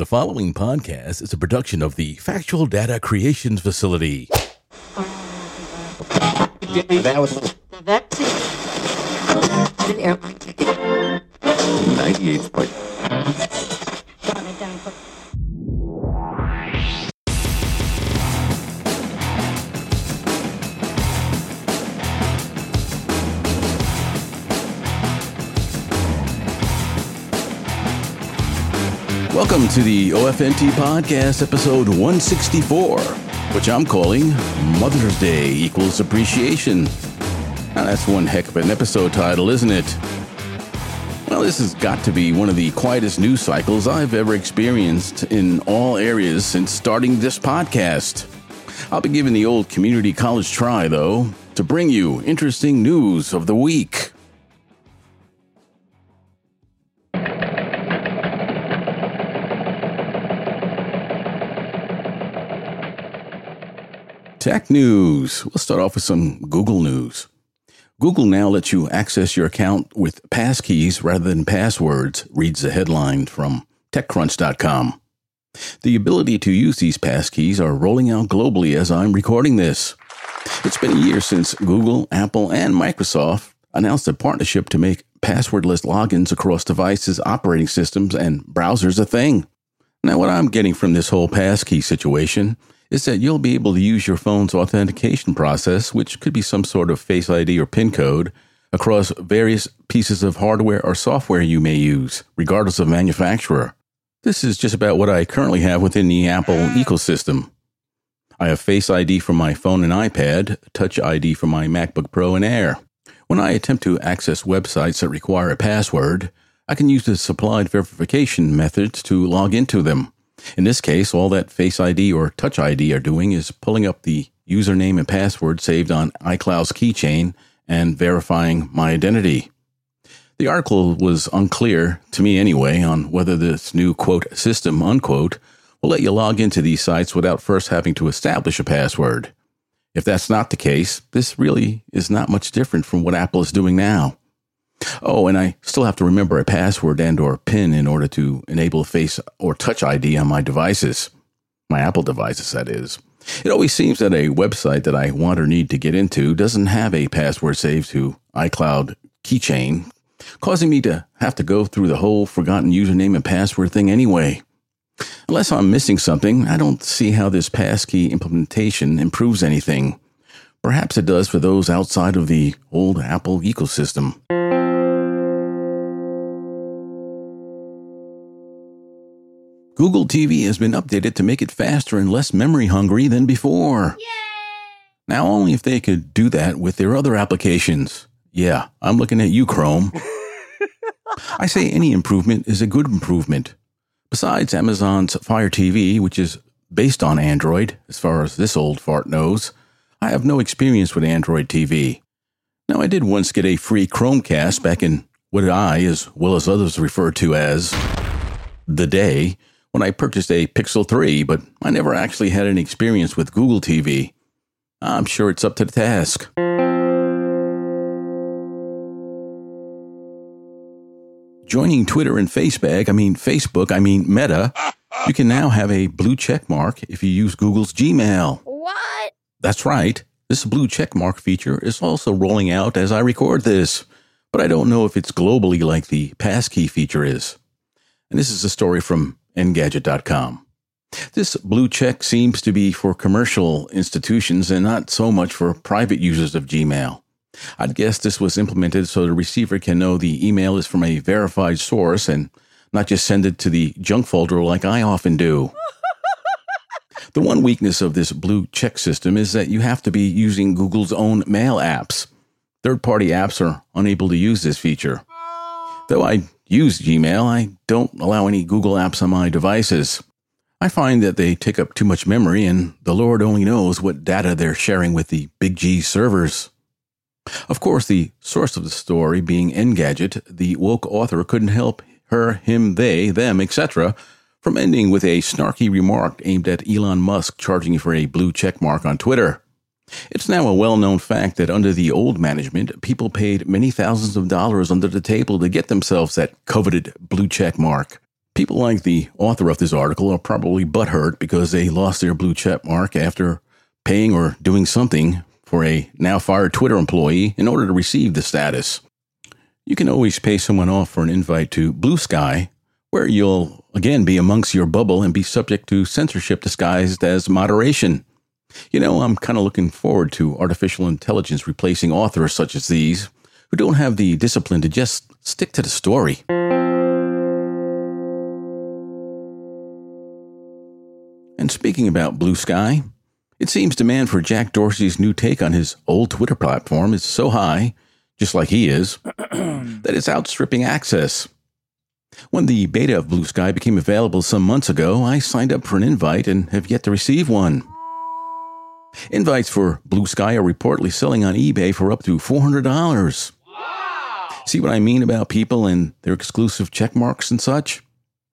The following podcast is a production of the Factual Data Creations Facility. That was That's it. An airplane ticket. 98 point. Welcome to the OFNT Podcast, episode 164, which I'm calling Mother's Day Equals Appreciation. Now, that's one heck of an episode title, isn't it? Well, this has got to be one of the quietest news cycles I've ever experienced in all areas since starting this podcast. I'll be giving the old community college try, though, to bring you interesting news of the week. Tech news. We'll start off with some Google news. Google now lets you access your account with passkeys rather than passwords, reads the headline from TechCrunch.com. The ability to use these passkeys are rolling out globally as I'm recording this. It's been a year since Google, Apple, and Microsoft announced a partnership to make passwordless logins across devices, operating systems, and browsers a thing. Now, what I'm getting from this whole passkey situation is that you'll be able to use your phone's authentication process, which could be some sort of Face ID or PIN code, across various pieces of hardware or software you may use, regardless of manufacturer. This is just about what I currently have within the Apple ecosystem. I have Face ID for my phone and iPad, Touch ID for my MacBook Pro and Air. When I attempt to access websites that require a password, I can use the supplied verification methods to log into them. In this case, all that Face ID or Touch ID are doing is pulling up the username and password saved on iCloud's keychain and verifying my identity. The article was unclear, to me anyway, on whether this new quote system unquote will let you log into these sites without first having to establish a password. If that's not the case, this really is not much different from what Apple is doing now. Oh, and I still have to remember a password and or PIN in order to enable Face or Touch ID on my devices. My Apple devices, that is. It always seems that a website that I want or need to get into doesn't have a password saved to iCloud keychain, causing me to have to go through the whole forgotten username and password thing anyway. Unless I'm missing something, I don't see how this passkey implementation improves anything. Perhaps it does for those outside of the old Apple ecosystem. Google TV has been updated to make it faster and less memory hungry than before. Now, only if they could do that with their other applications. Yeah, I'm looking at you, Chrome. I say any improvement is a good improvement. Besides Amazon's Fire TV, which is based on Android, as far as this old fart knows, I have no experience with Android TV. Now, I did once get a free Chromecast back in what I, as well as others, refer to as the day when I purchased a Pixel 3, but I never actually had any experience with Google TV. I'm sure it's up to the task. Joining Twitter and Facebook, I mean Facebook, I mean Meta, you can now have a blue check mark if you use Google's Gmail. What? That's right. This blue check mark feature is also rolling out as I record this, but I don't know if it's globally like the passkey feature is. And this is a story from Engadget.com. This blue check seems to be for commercial institutions and not so much for private users of Gmail. I'd guess this was implemented so the receiver can know the email is from a verified source and not just send it to the junk folder like I often do. the one weakness of this blue check system is that you have to be using Google's own mail apps. Third party apps are unable to use this feature. Though I use Gmail, I don't allow any Google apps on my devices. I find that they take up too much memory, and the Lord only knows what data they're sharing with the Big G servers. Of course, the source of the story being Engadget, the woke author couldn't help her, him, they, them, etc., from ending with a snarky remark aimed at Elon Musk charging for a blue check mark on Twitter. It's now a well known fact that under the old management, people paid many thousands of dollars under the table to get themselves that coveted blue check mark. People like the author of this article are probably butthurt because they lost their blue check mark after paying or doing something for a now fired Twitter employee in order to receive the status. You can always pay someone off for an invite to Blue Sky, where you'll again be amongst your bubble and be subject to censorship disguised as moderation. You know, I'm kind of looking forward to artificial intelligence replacing authors such as these who don't have the discipline to just stick to the story. And speaking about Blue Sky, it seems demand for Jack Dorsey's new take on his old Twitter platform is so high, just like he is, that it's outstripping access. When the beta of Blue Sky became available some months ago, I signed up for an invite and have yet to receive one. Invites for Blue Sky are reportedly selling on eBay for up to $400. See what I mean about people and their exclusive check marks and such?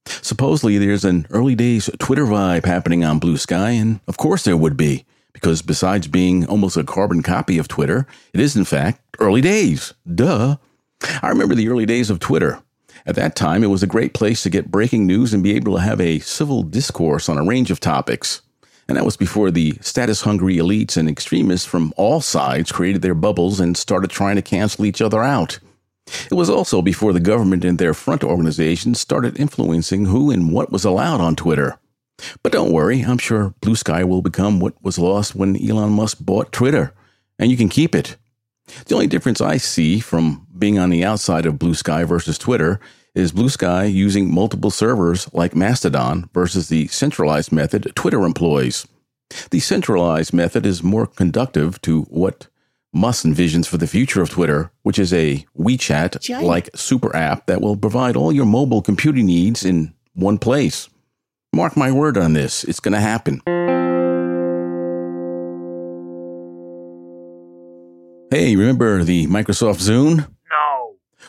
Supposedly, there's an early days Twitter vibe happening on Blue Sky, and of course there would be, because besides being almost a carbon copy of Twitter, it is in fact early days. Duh. I remember the early days of Twitter. At that time, it was a great place to get breaking news and be able to have a civil discourse on a range of topics. And that was before the status hungry elites and extremists from all sides created their bubbles and started trying to cancel each other out. It was also before the government and their front organizations started influencing who and what was allowed on Twitter. But don't worry, I'm sure Blue Sky will become what was lost when Elon Musk bought Twitter, and you can keep it. The only difference I see from being on the outside of Blue Sky versus Twitter is Blue Sky using multiple servers like Mastodon versus the centralized method Twitter employs. The centralized method is more conductive to what Musk envisions for the future of Twitter, which is a WeChat like super app that will provide all your mobile computing needs in one place. Mark my word on this, it's going to happen. Hey, remember the Microsoft Zune?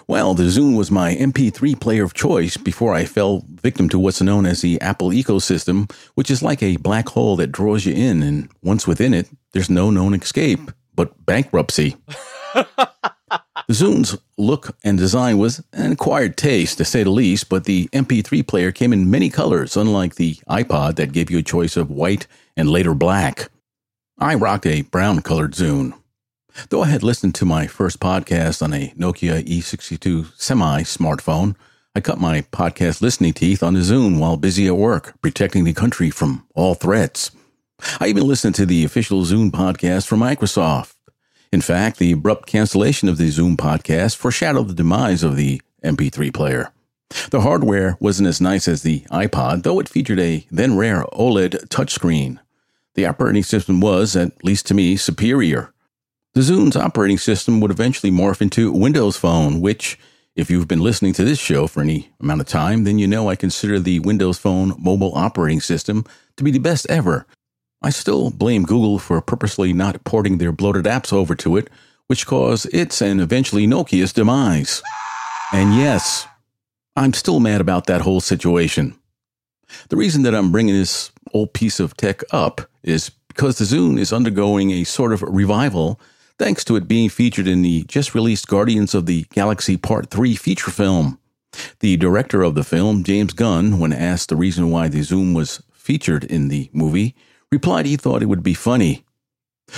Well, the Zune was my MP3 player of choice before I fell victim to what's known as the Apple ecosystem, which is like a black hole that draws you in, and once within it, there's no known escape but bankruptcy. the Zune's look and design was an acquired taste, to say the least, but the MP3 player came in many colors, unlike the iPod that gave you a choice of white and later black. I rocked a brown colored Zune. Though I had listened to my first podcast on a Nokia E62 semi smartphone, I cut my podcast listening teeth on the Zune while busy at work, protecting the country from all threats. I even listened to the official Zune podcast from Microsoft. In fact, the abrupt cancellation of the Zune podcast foreshadowed the demise of the MP3 player. The hardware wasn't as nice as the iPod, though it featured a then rare OLED touchscreen. The operating system was, at least to me, superior. The Zune's operating system would eventually morph into Windows Phone, which, if you've been listening to this show for any amount of time, then you know I consider the Windows Phone mobile operating system to be the best ever, I still blame Google for purposely not porting their bloated apps over to it, which caused its and eventually Nokia's demise. And yes, I'm still mad about that whole situation. The reason that I'm bringing this old piece of tech up is because the Zune is undergoing a sort of revival thanks to it being featured in the just released Guardians of the Galaxy Part 3 feature film. The director of the film, James Gunn, when asked the reason why the Zune was featured in the movie, replied he thought it would be funny.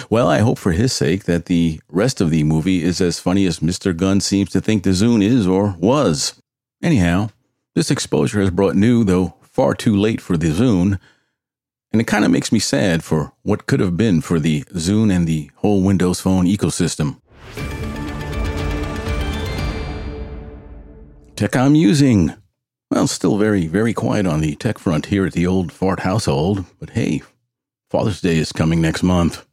Well, I hope for his sake that the rest of the movie is as funny as Mr. Gunn seems to think the Zune is or was. Anyhow, this exposure has brought new, though far too late for the Zune, and it kind of makes me sad for what could have been for the Zune and the whole Windows Phone ecosystem. Tech I'm using. Well, still very, very quiet on the tech front here at the old fart household, but hey, Father's Day is coming next month.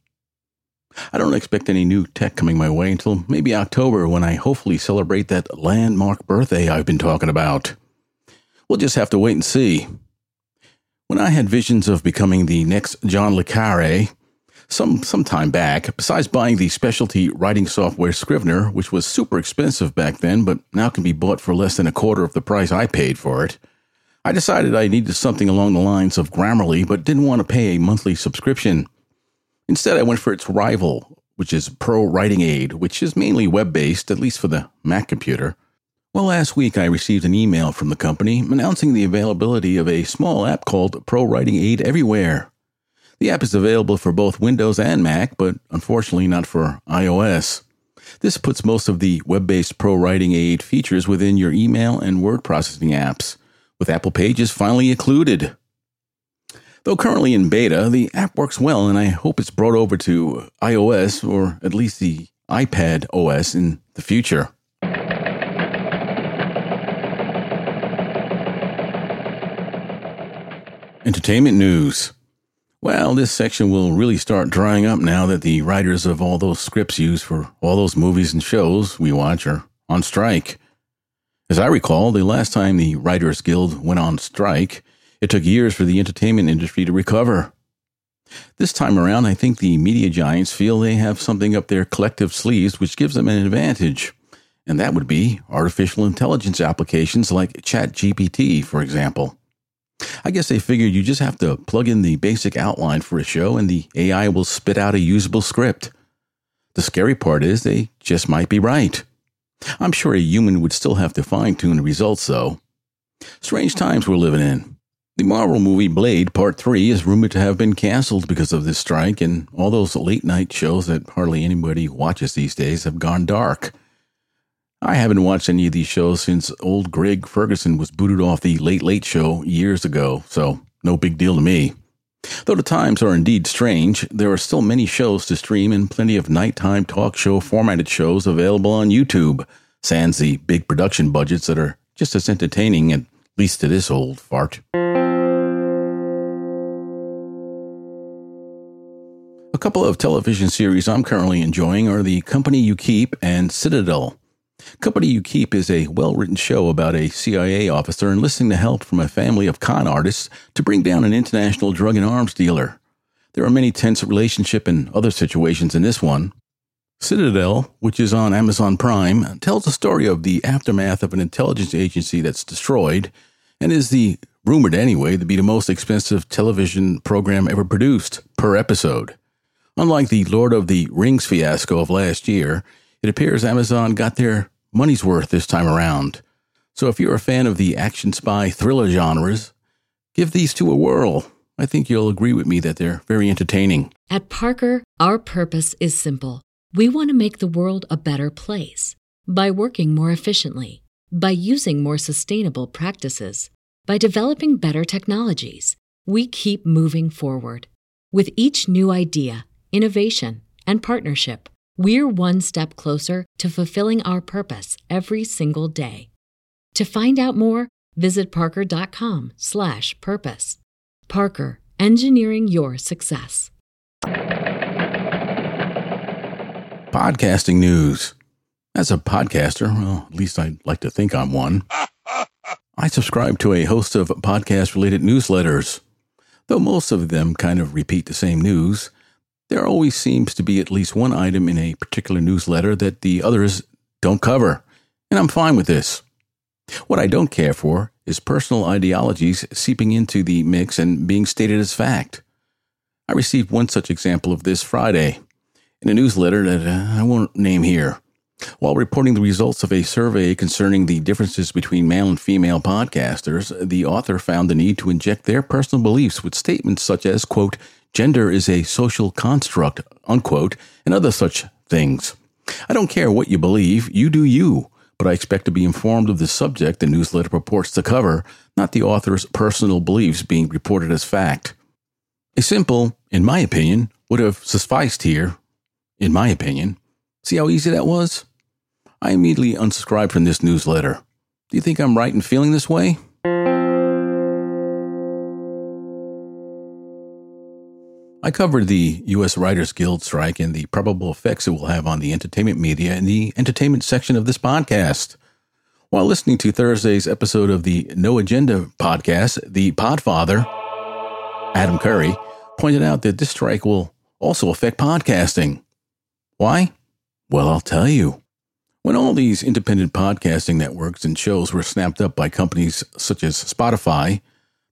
I don't expect any new tech coming my way until maybe October when I hopefully celebrate that landmark birthday I've been talking about. We'll just have to wait and see. When I had visions of becoming the next John Le Carre, some some time back, besides buying the specialty writing software Scrivener, which was super expensive back then, but now can be bought for less than a quarter of the price I paid for it, I decided I needed something along the lines of Grammarly, but didn't want to pay a monthly subscription. Instead, I went for its rival, which is Pro Writing Aid, which is mainly web based, at least for the Mac computer. Well, last week I received an email from the company announcing the availability of a small app called Pro Writing Aid Everywhere. The app is available for both Windows and Mac, but unfortunately not for iOS. This puts most of the web based Pro Writing Aid features within your email and word processing apps, with Apple Pages finally included. Though currently in beta, the app works well, and I hope it's brought over to iOS or at least the iPad OS in the future. Entertainment news. Well, this section will really start drying up now that the writers of all those scripts used for all those movies and shows we watch are on strike. As I recall, the last time the Writers Guild went on strike, it took years for the entertainment industry to recover. This time around, I think the media giants feel they have something up their collective sleeves which gives them an advantage, and that would be artificial intelligence applications like ChatGPT, for example. I guess they figured you just have to plug in the basic outline for a show and the AI will spit out a usable script. The scary part is they just might be right. I'm sure a human would still have to fine tune the results, though. Strange times we're living in. The Marvel movie Blade Part 3 is rumored to have been canceled because of this strike, and all those late night shows that hardly anybody watches these days have gone dark. I haven't watched any of these shows since old Craig Ferguson was booted off the Late Late Show years ago, so no big deal to me. Though the times are indeed strange, there are still many shows to stream and plenty of nighttime talk show formatted shows available on YouTube, sans the big production budgets that are just as entertaining, at least to this old fart. A couple of television series I'm currently enjoying are The Company You Keep and Citadel. Company You Keep is a well written show about a CIA officer enlisting the help from a family of con artists to bring down an international drug and arms dealer. There are many tense relationship and other situations in this one. Citadel, which is on Amazon Prime, tells the story of the aftermath of an intelligence agency that's destroyed and is the rumored anyway to be the most expensive television program ever produced per episode. Unlike the Lord of the Rings fiasco of last year, it appears Amazon got their money's worth this time around. So if you're a fan of the action spy thriller genres, give these two a whirl. I think you'll agree with me that they're very entertaining. At Parker, our purpose is simple. We want to make the world a better place by working more efficiently, by using more sustainable practices, by developing better technologies. We keep moving forward. With each new idea, innovation, and partnership, we're one step closer to fulfilling our purpose every single day. To find out more, visit parker.com/purpose. Parker, engineering your success. Podcasting news. As a podcaster, well, at least I'd like to think I'm one. I subscribe to a host of podcast related newsletters. Though most of them kind of repeat the same news, there always seems to be at least one item in a particular newsletter that the others don't cover, and I'm fine with this. What I don't care for is personal ideologies seeping into the mix and being stated as fact. I received one such example of this Friday in a newsletter that uh, I won't name here. While reporting the results of a survey concerning the differences between male and female podcasters, the author found the need to inject their personal beliefs with statements such as, quote, gender is a social construct, unquote, and other such things. I don't care what you believe, you do you, but I expect to be informed of the subject the newsletter purports to cover, not the author's personal beliefs being reported as fact. A simple, in my opinion, would have sufficed here, in my opinion. See how easy that was? I immediately unsubscribed from this newsletter. Do you think I'm right in feeling this way? I covered the U.S. Writers Guild strike and the probable effects it will have on the entertainment media in the entertainment section of this podcast. While listening to Thursday's episode of the No Agenda podcast, the Podfather, Adam Curry, pointed out that this strike will also affect podcasting. Why? Well, I'll tell you. When all these independent podcasting networks and shows were snapped up by companies such as Spotify,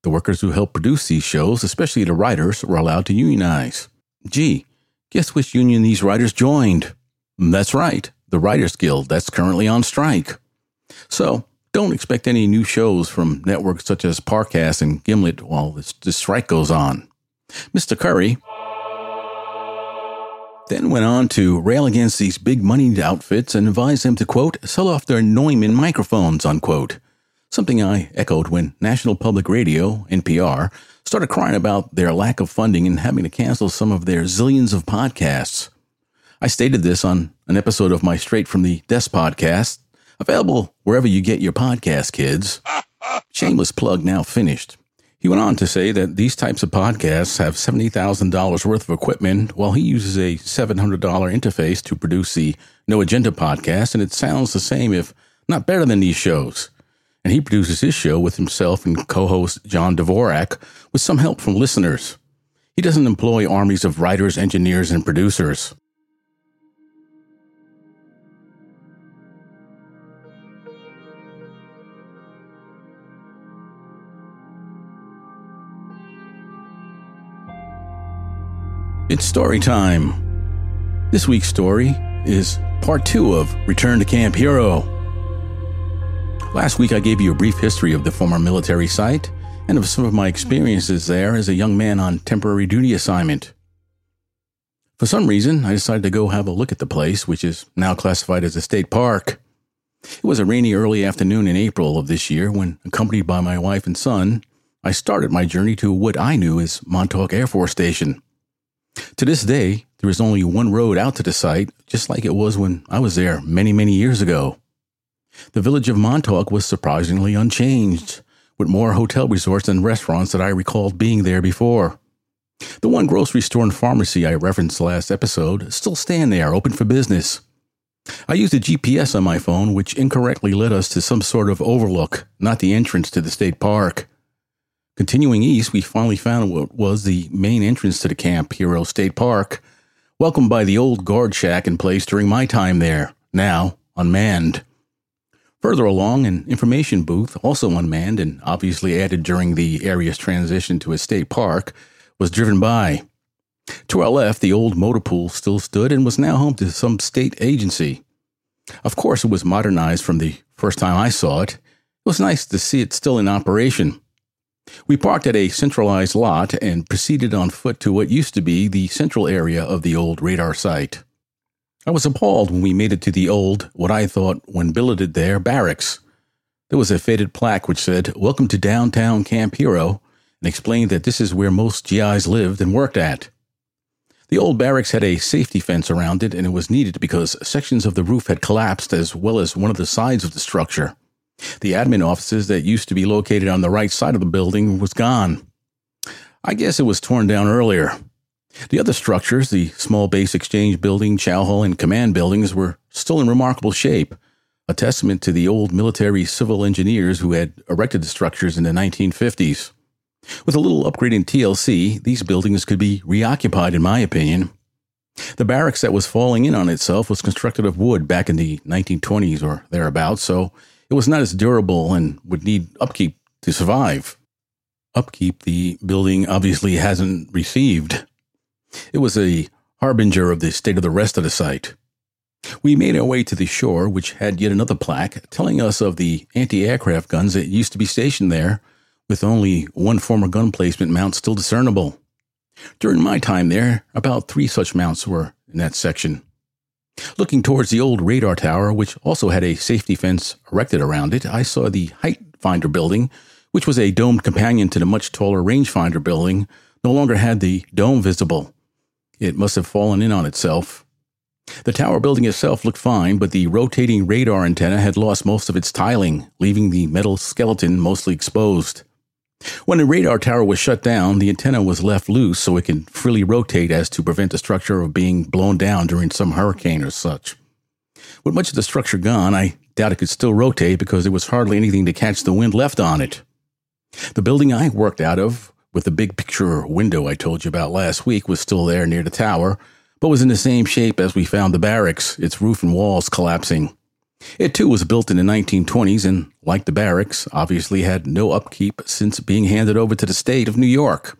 the workers who help produce these shows, especially the writers, were allowed to unionize. Gee, guess which union these writers joined? Mm, that's right, the Writers Guild that's currently on strike. So don't expect any new shows from networks such as Parcast and Gimlet while this, this strike goes on. Mr. Curry then went on to rail against these big moneyed outfits and advise them to, quote, sell off their Neumann microphones, unquote. Something I echoed when National Public Radio, NPR, started crying about their lack of funding and having to cancel some of their zillions of podcasts. I stated this on an episode of my Straight from the Desk podcast, available wherever you get your podcast, kids. Shameless plug now finished. He went on to say that these types of podcasts have $70,000 worth of equipment while he uses a $700 interface to produce the No Agenda podcast, and it sounds the same, if not better than these shows. And he produces his show with himself and co host John Dvorak with some help from listeners. He doesn't employ armies of writers, engineers, and producers. It's story time. This week's story is part two of Return to Camp Hero. Last week, I gave you a brief history of the former military site and of some of my experiences there as a young man on temporary duty assignment. For some reason, I decided to go have a look at the place, which is now classified as a state park. It was a rainy early afternoon in April of this year when, accompanied by my wife and son, I started my journey to what I knew as Montauk Air Force Station. To this day, there is only one road out to the site, just like it was when I was there many, many years ago. The village of Montauk was surprisingly unchanged, with more hotel resorts and restaurants that I recalled being there before. The one grocery store and pharmacy I referenced last episode still stand there, open for business. I used a GPS on my phone, which incorrectly led us to some sort of overlook, not the entrance to the state park. Continuing east, we finally found what was the main entrance to the Camp Hero State Park, welcomed by the old guard shack in place during my time there, now unmanned. Further along, an information booth, also unmanned and obviously added during the area's transition to a state park, was driven by. To our left, the old motor pool still stood and was now home to some state agency. Of course, it was modernized from the first time I saw it. It was nice to see it still in operation. We parked at a centralized lot and proceeded on foot to what used to be the central area of the old radar site. I was appalled when we made it to the old, what I thought when billeted there, barracks. There was a faded plaque which said, Welcome to downtown Camp Hero, and explained that this is where most GIs lived and worked at. The old barracks had a safety fence around it, and it was needed because sections of the roof had collapsed as well as one of the sides of the structure. The admin offices that used to be located on the right side of the building was gone. I guess it was torn down earlier. The other structures, the small base exchange building, chow hall, and command buildings, were still in remarkable shape, a testament to the old military civil engineers who had erected the structures in the 1950s. With a little upgrade in TLC, these buildings could be reoccupied, in my opinion. The barracks that was falling in on itself was constructed of wood back in the 1920s or thereabouts, so it was not as durable and would need upkeep to survive. Upkeep the building obviously hasn't received. It was a harbinger of the state of the rest of the site. We made our way to the shore, which had yet another plaque telling us of the anti aircraft guns that used to be stationed there, with only one former gun placement mount still discernible. During my time there, about three such mounts were in that section. Looking towards the old radar tower, which also had a safety fence erected around it, I saw the Height Finder building, which was a domed companion to the much taller rangefinder building, no longer had the dome visible. It must have fallen in on itself. The tower building itself looked fine, but the rotating radar antenna had lost most of its tiling, leaving the metal skeleton mostly exposed. When the radar tower was shut down, the antenna was left loose so it could freely rotate as to prevent the structure of being blown down during some hurricane or such. With much of the structure gone, I doubt it could still rotate because there was hardly anything to catch the wind left on it. The building I worked out of, with the big picture window I told you about last week, was still there near the tower, but was in the same shape as we found the barracks, its roof and walls collapsing. It too was built in the 1920s and, like the barracks, obviously had no upkeep since being handed over to the state of New York.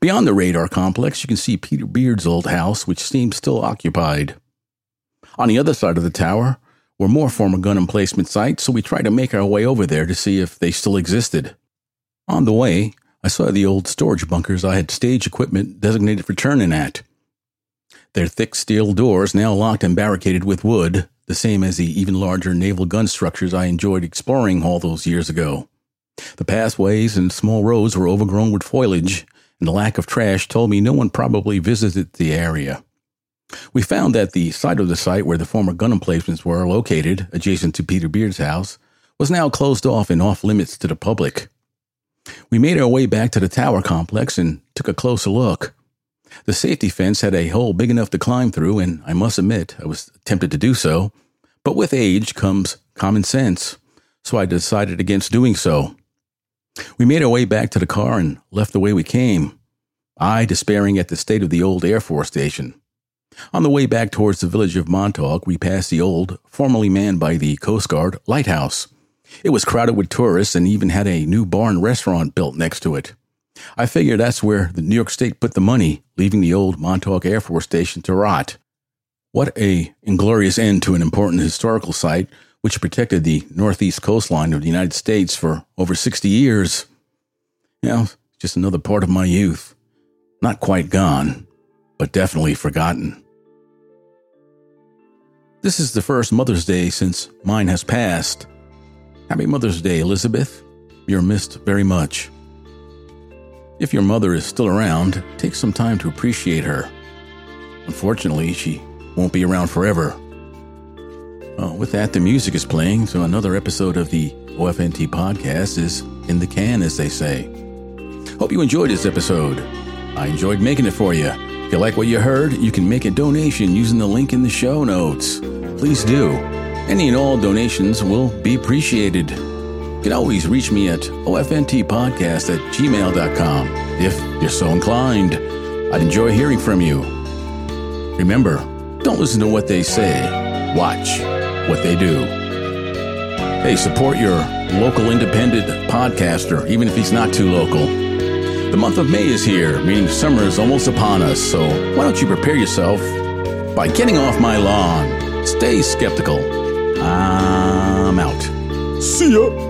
Beyond the radar complex, you can see Peter Beard's old house, which seems still occupied. On the other side of the tower were more former gun emplacement sites, so we tried to make our way over there to see if they still existed. On the way, I saw the old storage bunkers I had stage equipment designated for turning at. Their thick steel doors now locked and barricaded with wood, the same as the even larger naval gun structures I enjoyed exploring all those years ago. The pathways and small roads were overgrown with foliage, and the lack of trash told me no one probably visited the area. We found that the site of the site where the former gun emplacements were located, adjacent to Peter Beard's house, was now closed off and off limits to the public. We made our way back to the tower complex and took a closer look. The safety fence had a hole big enough to climb through, and I must admit I was tempted to do so. But with age comes common sense, so I decided against doing so. We made our way back to the car and left the way we came, I despairing at the state of the old Air Force Station. On the way back towards the village of Montauk, we passed the old, formerly manned by the Coast Guard, lighthouse. It was crowded with tourists and even had a new bar and restaurant built next to it. I figure that's where the New York State put the money, leaving the old Montauk Air Force Station to rot. What a inglorious end to an important historical site which protected the northeast coastline of the United States for over 60 years. You know, just another part of my youth. Not quite gone, but definitely forgotten. This is the first Mother's Day since mine has passed. Happy Mother's Day, Elizabeth. You're missed very much. If your mother is still around, take some time to appreciate her. Unfortunately, she won't be around forever. Uh, with that, the music is playing, so another episode of the OFNT podcast is in the can, as they say. Hope you enjoyed this episode. I enjoyed making it for you. If you like what you heard, you can make a donation using the link in the show notes. Please do. Any and all donations will be appreciated. You can always reach me at ofntpodcast at gmail.com if you're so inclined. I'd enjoy hearing from you. Remember, don't listen to what they say, watch what they do. Hey, support your local independent podcaster, even if he's not too local. The month of May is here, meaning summer is almost upon us, so why don't you prepare yourself by getting off my lawn? Stay skeptical. I'm out. See ya.